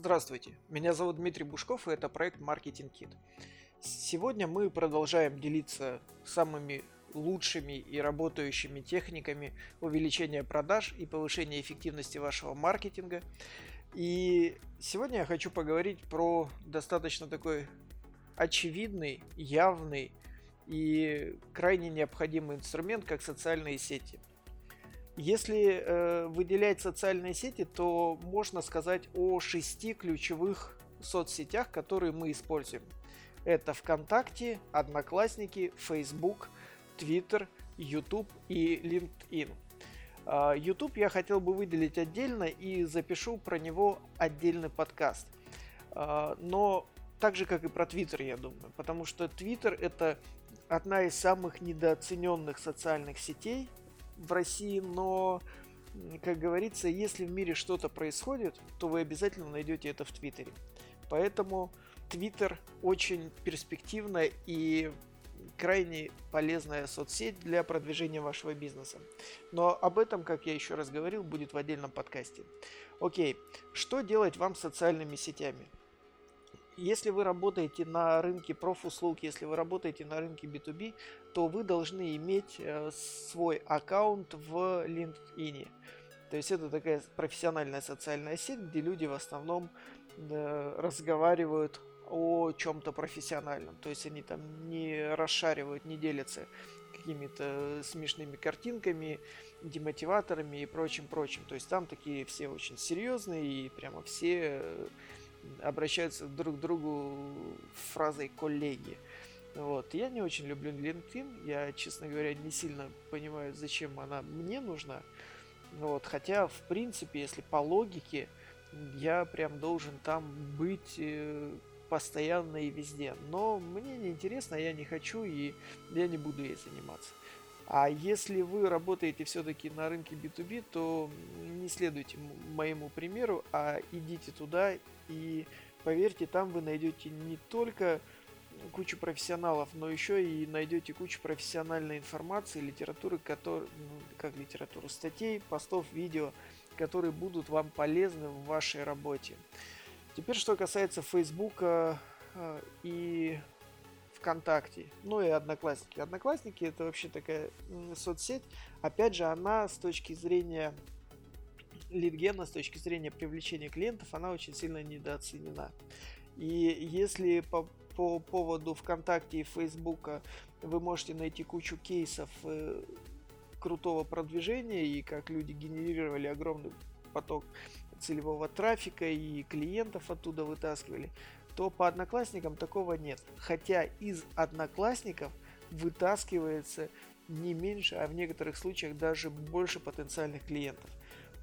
Здравствуйте, меня зовут Дмитрий Бушков и это проект Marketing Kit. Сегодня мы продолжаем делиться самыми лучшими и работающими техниками увеличения продаж и повышения эффективности вашего маркетинга. И сегодня я хочу поговорить про достаточно такой очевидный, явный и крайне необходимый инструмент, как социальные сети – если э, выделять социальные сети, то можно сказать о шести ключевых соцсетях, которые мы используем. Это ВКонтакте, Одноклассники, Facebook, Twitter, YouTube и LinkedIn. А, YouTube я хотел бы выделить отдельно и запишу про него отдельный подкаст. А, но так же, как и про Twitter, я думаю. Потому что Twitter это одна из самых недооцененных социальных сетей в России, но, как говорится, если в мире что-то происходит, то вы обязательно найдете это в Твиттере. Поэтому Твиттер очень перспективная и крайне полезная соцсеть для продвижения вашего бизнеса. Но об этом, как я еще раз говорил, будет в отдельном подкасте. Окей, что делать вам с социальными сетями? Если вы работаете на рынке профуслуг, если вы работаете на рынке B2B, то вы должны иметь э, свой аккаунт в LinkedIn. То есть это такая профессиональная социальная сеть, где люди в основном э, разговаривают о чем-то профессиональном. То есть они там не расшаривают, не делятся какими-то смешными картинками, демотиваторами и прочим-прочим. То есть там такие все очень серьезные и прямо все э, обращаются друг к другу фразой коллеги. Вот. Я не очень люблю LinkedIn. Я, честно говоря, не сильно понимаю, зачем она мне нужна. Вот. Хотя, в принципе, если по логике, я прям должен там быть э, постоянно и везде. Но мне не интересно, я не хочу и я не буду ей заниматься. А если вы работаете все-таки на рынке B2B, то не следуйте моему примеру, а идите туда и поверьте, там вы найдете не только кучу профессионалов, но еще и найдете кучу профессиональной информации, литературы, который, ну, как литературу, статей, постов, видео, которые будут вам полезны в вашей работе. Теперь, что касается Фейсбука э, и ВКонтакте, ну и Одноклассники. Одноклассники это вообще такая соцсеть. Опять же, она с точки зрения лидгена, с точки зрения привлечения клиентов, она очень сильно недооценена. И если по, по поводу ВКонтакте и Фейсбука вы можете найти кучу кейсов э, крутого продвижения и как люди генерировали огромный поток целевого трафика и клиентов оттуда вытаскивали, то по одноклассникам такого нет. Хотя из одноклассников вытаскивается не меньше, а в некоторых случаях даже больше потенциальных клиентов.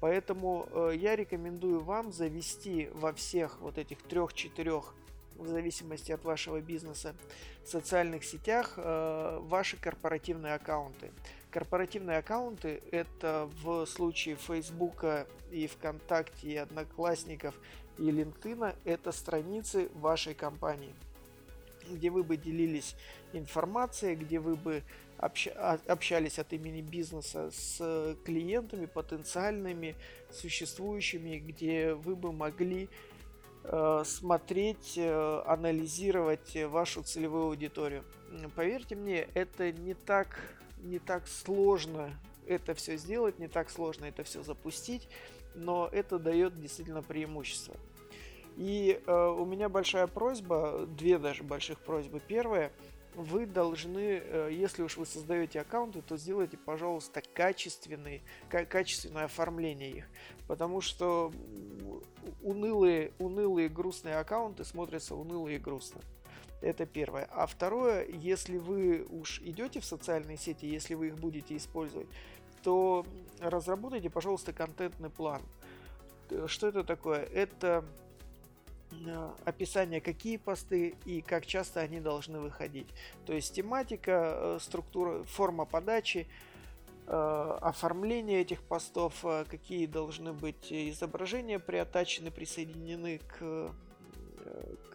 Поэтому э, я рекомендую вам завести во всех вот этих трех-четырех в зависимости от вашего бизнеса, социальных сетях э, ваши корпоративные аккаунты. Корпоративные аккаунты это в случае Фейсбука и ВКонтакте, и Одноклассников, и LinkedIn это страницы вашей компании где вы бы делились информацией, где вы бы а, общались от имени бизнеса с клиентами потенциальными, существующими, где вы бы могли смотреть, э, анализировать вашу целевую аудиторию. Поверьте мне, это не так, не так сложно это все сделать, не так сложно это все запустить, но это дает действительно преимущество. И э, у меня большая просьба, две даже больших просьбы. Первая – вы должны, э, если уж вы создаете аккаунты, то сделайте, пожалуйста, качественные, качественное оформление их. Потому что унылые, унылые грустные аккаунты смотрятся унылые и грустно. Это первое. А второе, если вы уж идете в социальные сети, если вы их будете использовать, то разработайте, пожалуйста, контентный план. Э, что это такое? Это описание, какие посты и как часто они должны выходить. То есть тематика, э, структура, форма подачи, э, оформление этих постов, какие должны быть изображения приотачены, присоединены к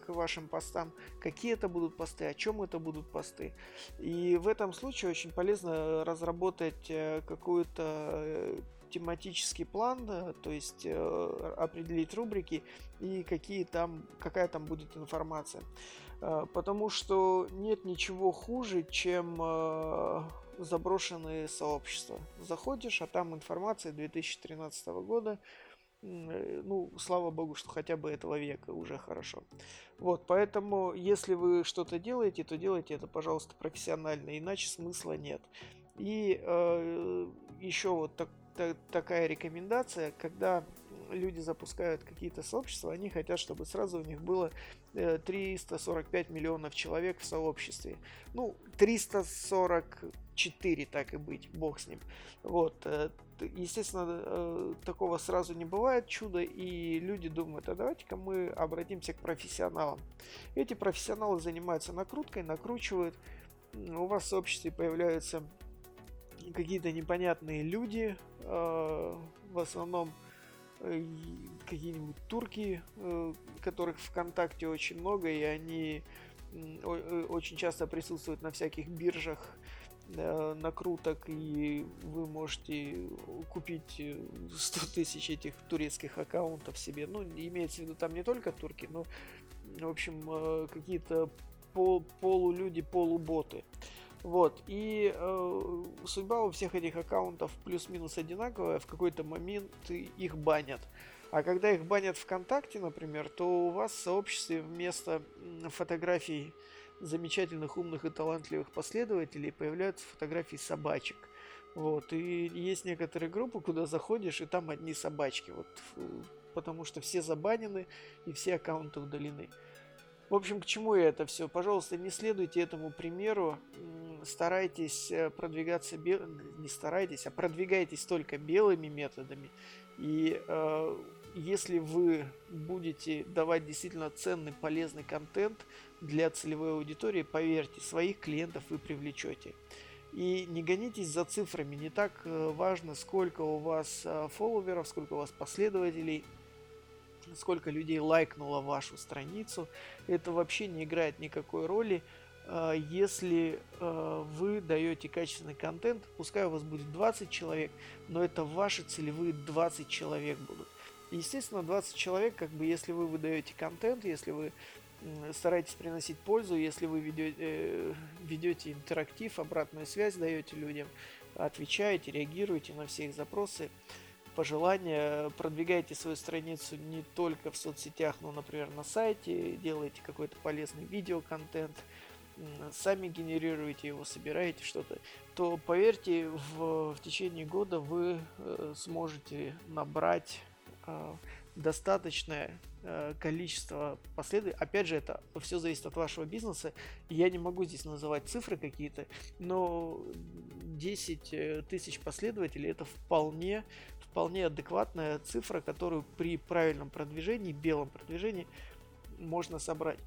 к вашим постам, какие это будут посты, о чем это будут посты. И в этом случае очень полезно разработать какую-то тематический план, то есть определить рубрики и какие там, какая там будет информация. Потому что нет ничего хуже, чем заброшенные сообщества. Заходишь, а там информация 2013 года, Э, ну, слава богу, что хотя бы этого века уже хорошо. Вот, поэтому, если вы что-то делаете, то делайте это, пожалуйста, профессионально, иначе смысла нет. И э, еще вот так, так, такая рекомендация, когда люди запускают какие-то сообщества, они хотят, чтобы сразу у них было 345 э, миллионов человек в сообществе. Ну, 344, так и быть, бог с ним. Вот, э, естественно, э, такого сразу не бывает чудо, и люди думают, а давайте-ка мы обратимся к профессионалам. Эти профессионалы занимаются накруткой, накручивают. У вас в сообществе появляются какие-то непонятные люди, в основном Э, какие-нибудь турки, э, которых ВКонтакте очень много, и они э, очень часто присутствуют на всяких биржах накруток, и вы можете купить 100 тысяч этих турецких аккаунтов себе. Ну, имеется в виду там не только турки, но, в общем, какие-то пол, полулюди, полуботы. Вот, и э, судьба у всех этих аккаунтов плюс-минус одинаковая, в какой-то момент их банят. А когда их банят ВКонтакте, например, то у вас в сообществе вместо фотографий замечательных, умных и талантливых последователей появляются фотографии собачек. Вот, и есть некоторые группы, куда заходишь, и там одни собачки, вот, потому что все забанены и все аккаунты удалены. В общем, к чему я это все? Пожалуйста, не следуйте этому примеру. Старайтесь э, продвигаться бел... не старайтесь, а продвигайтесь только белыми методами. И э, если вы будете давать действительно ценный, полезный контент для целевой аудитории, поверьте, своих клиентов вы привлечете. И не гонитесь за цифрами, не так э, важно, сколько у вас э, фолловеров, сколько у вас последователей – сколько людей лайкнуло вашу страницу, это вообще не играет никакой роли. А, если а, вы даете качественный контент, пускай у вас будет 20 человек, но это ваши целевые 20 человек будут. Естественно, 20 человек, как бы, если вы выдаете контент, если вы стараетесь приносить пользу, если вы ведете, э, ведете интерактив, обратную связь даете людям, отвечаете, реагируете на все их запросы, пожелания, продвигайте свою страницу не только в соцсетях, но, например, на сайте, делайте какой-то полезный видеоконтент, сами генерируете его, собираете что-то, то поверьте, в, в течение года вы э, сможете набрать э, достаточное э, количество последователей. Опять же, это все зависит от вашего бизнеса. Я не могу здесь называть цифры какие-то, но 10 э, тысяч последователей это вполне вполне адекватная цифра, которую при правильном продвижении, белом продвижении можно собрать.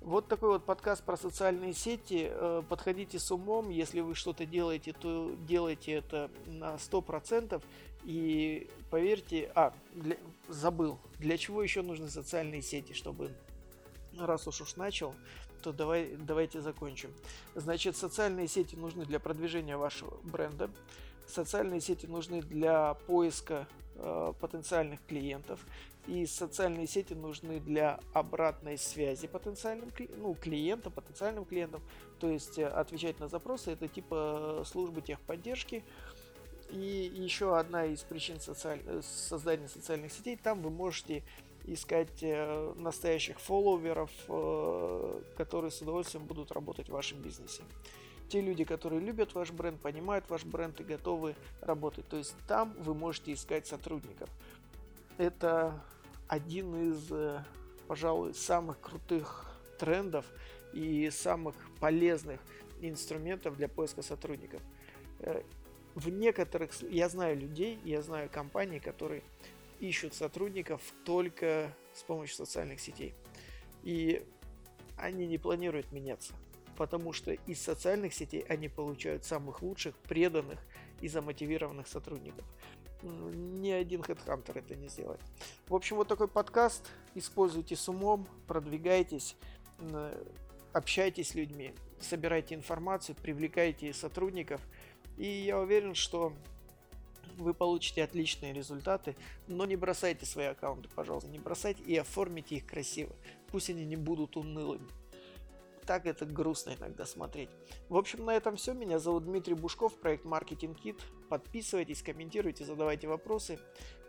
Вот такой вот подкаст про социальные сети. Э, подходите с умом. Если вы что-то делаете, то делайте это на 100%. И поверьте... А, для, забыл. Для чего еще нужны социальные сети, чтобы... Раз уж уж начал, то давай, давайте закончим. Значит, социальные сети нужны для продвижения вашего бренда. Социальные сети нужны для поиска потенциальных клиентов. И социальные сети нужны для обратной связи потенциальным ну, клиентам, потенциальным клиентам. То есть э, отвечать на запросы это типа службы техподдержки. И еще одна из причин социаль... Э, создания социальных сетей, там вы можете искать э, настоящих фолловеров, э, которые с удовольствием будут работать в вашем бизнесе те люди, которые любят ваш бренд, понимают ваш бренд и готовы работать. То есть там вы можете искать сотрудников. Это один из, э, пожалуй, самых крутых трендов и самых полезных инструментов для поиска сотрудников. Э, в некоторых... Я знаю людей, я знаю компании, которые ищут сотрудников только с помощью социальных сетей. И они не планируют меняться потому что из социальных сетей они получают самых лучших, преданных и замотивированных сотрудников. Ни один хедхантер это не сделает. В общем, вот такой подкаст. Используйте с умом, продвигайтесь, общайтесь с людьми, собирайте информацию, привлекайте сотрудников. И я уверен, что вы получите отличные результаты, но не бросайте свои аккаунты, пожалуйста, не бросайте и оформите их красиво. Пусть они не будут унылыми. Так это грустно иногда смотреть. В общем, на этом все. Меня зовут Дмитрий Бушков, проект Marketing Kit. Подписывайтесь, комментируйте, задавайте вопросы.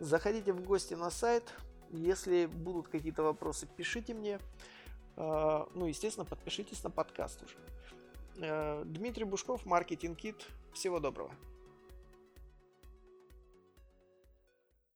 Заходите в гости на сайт. Если будут какие-то вопросы, пишите мне. А, ну, естественно, подпишитесь на подкаст уже. Э, Дмитрий Бушков, Маркетинг Кит. Всего доброго.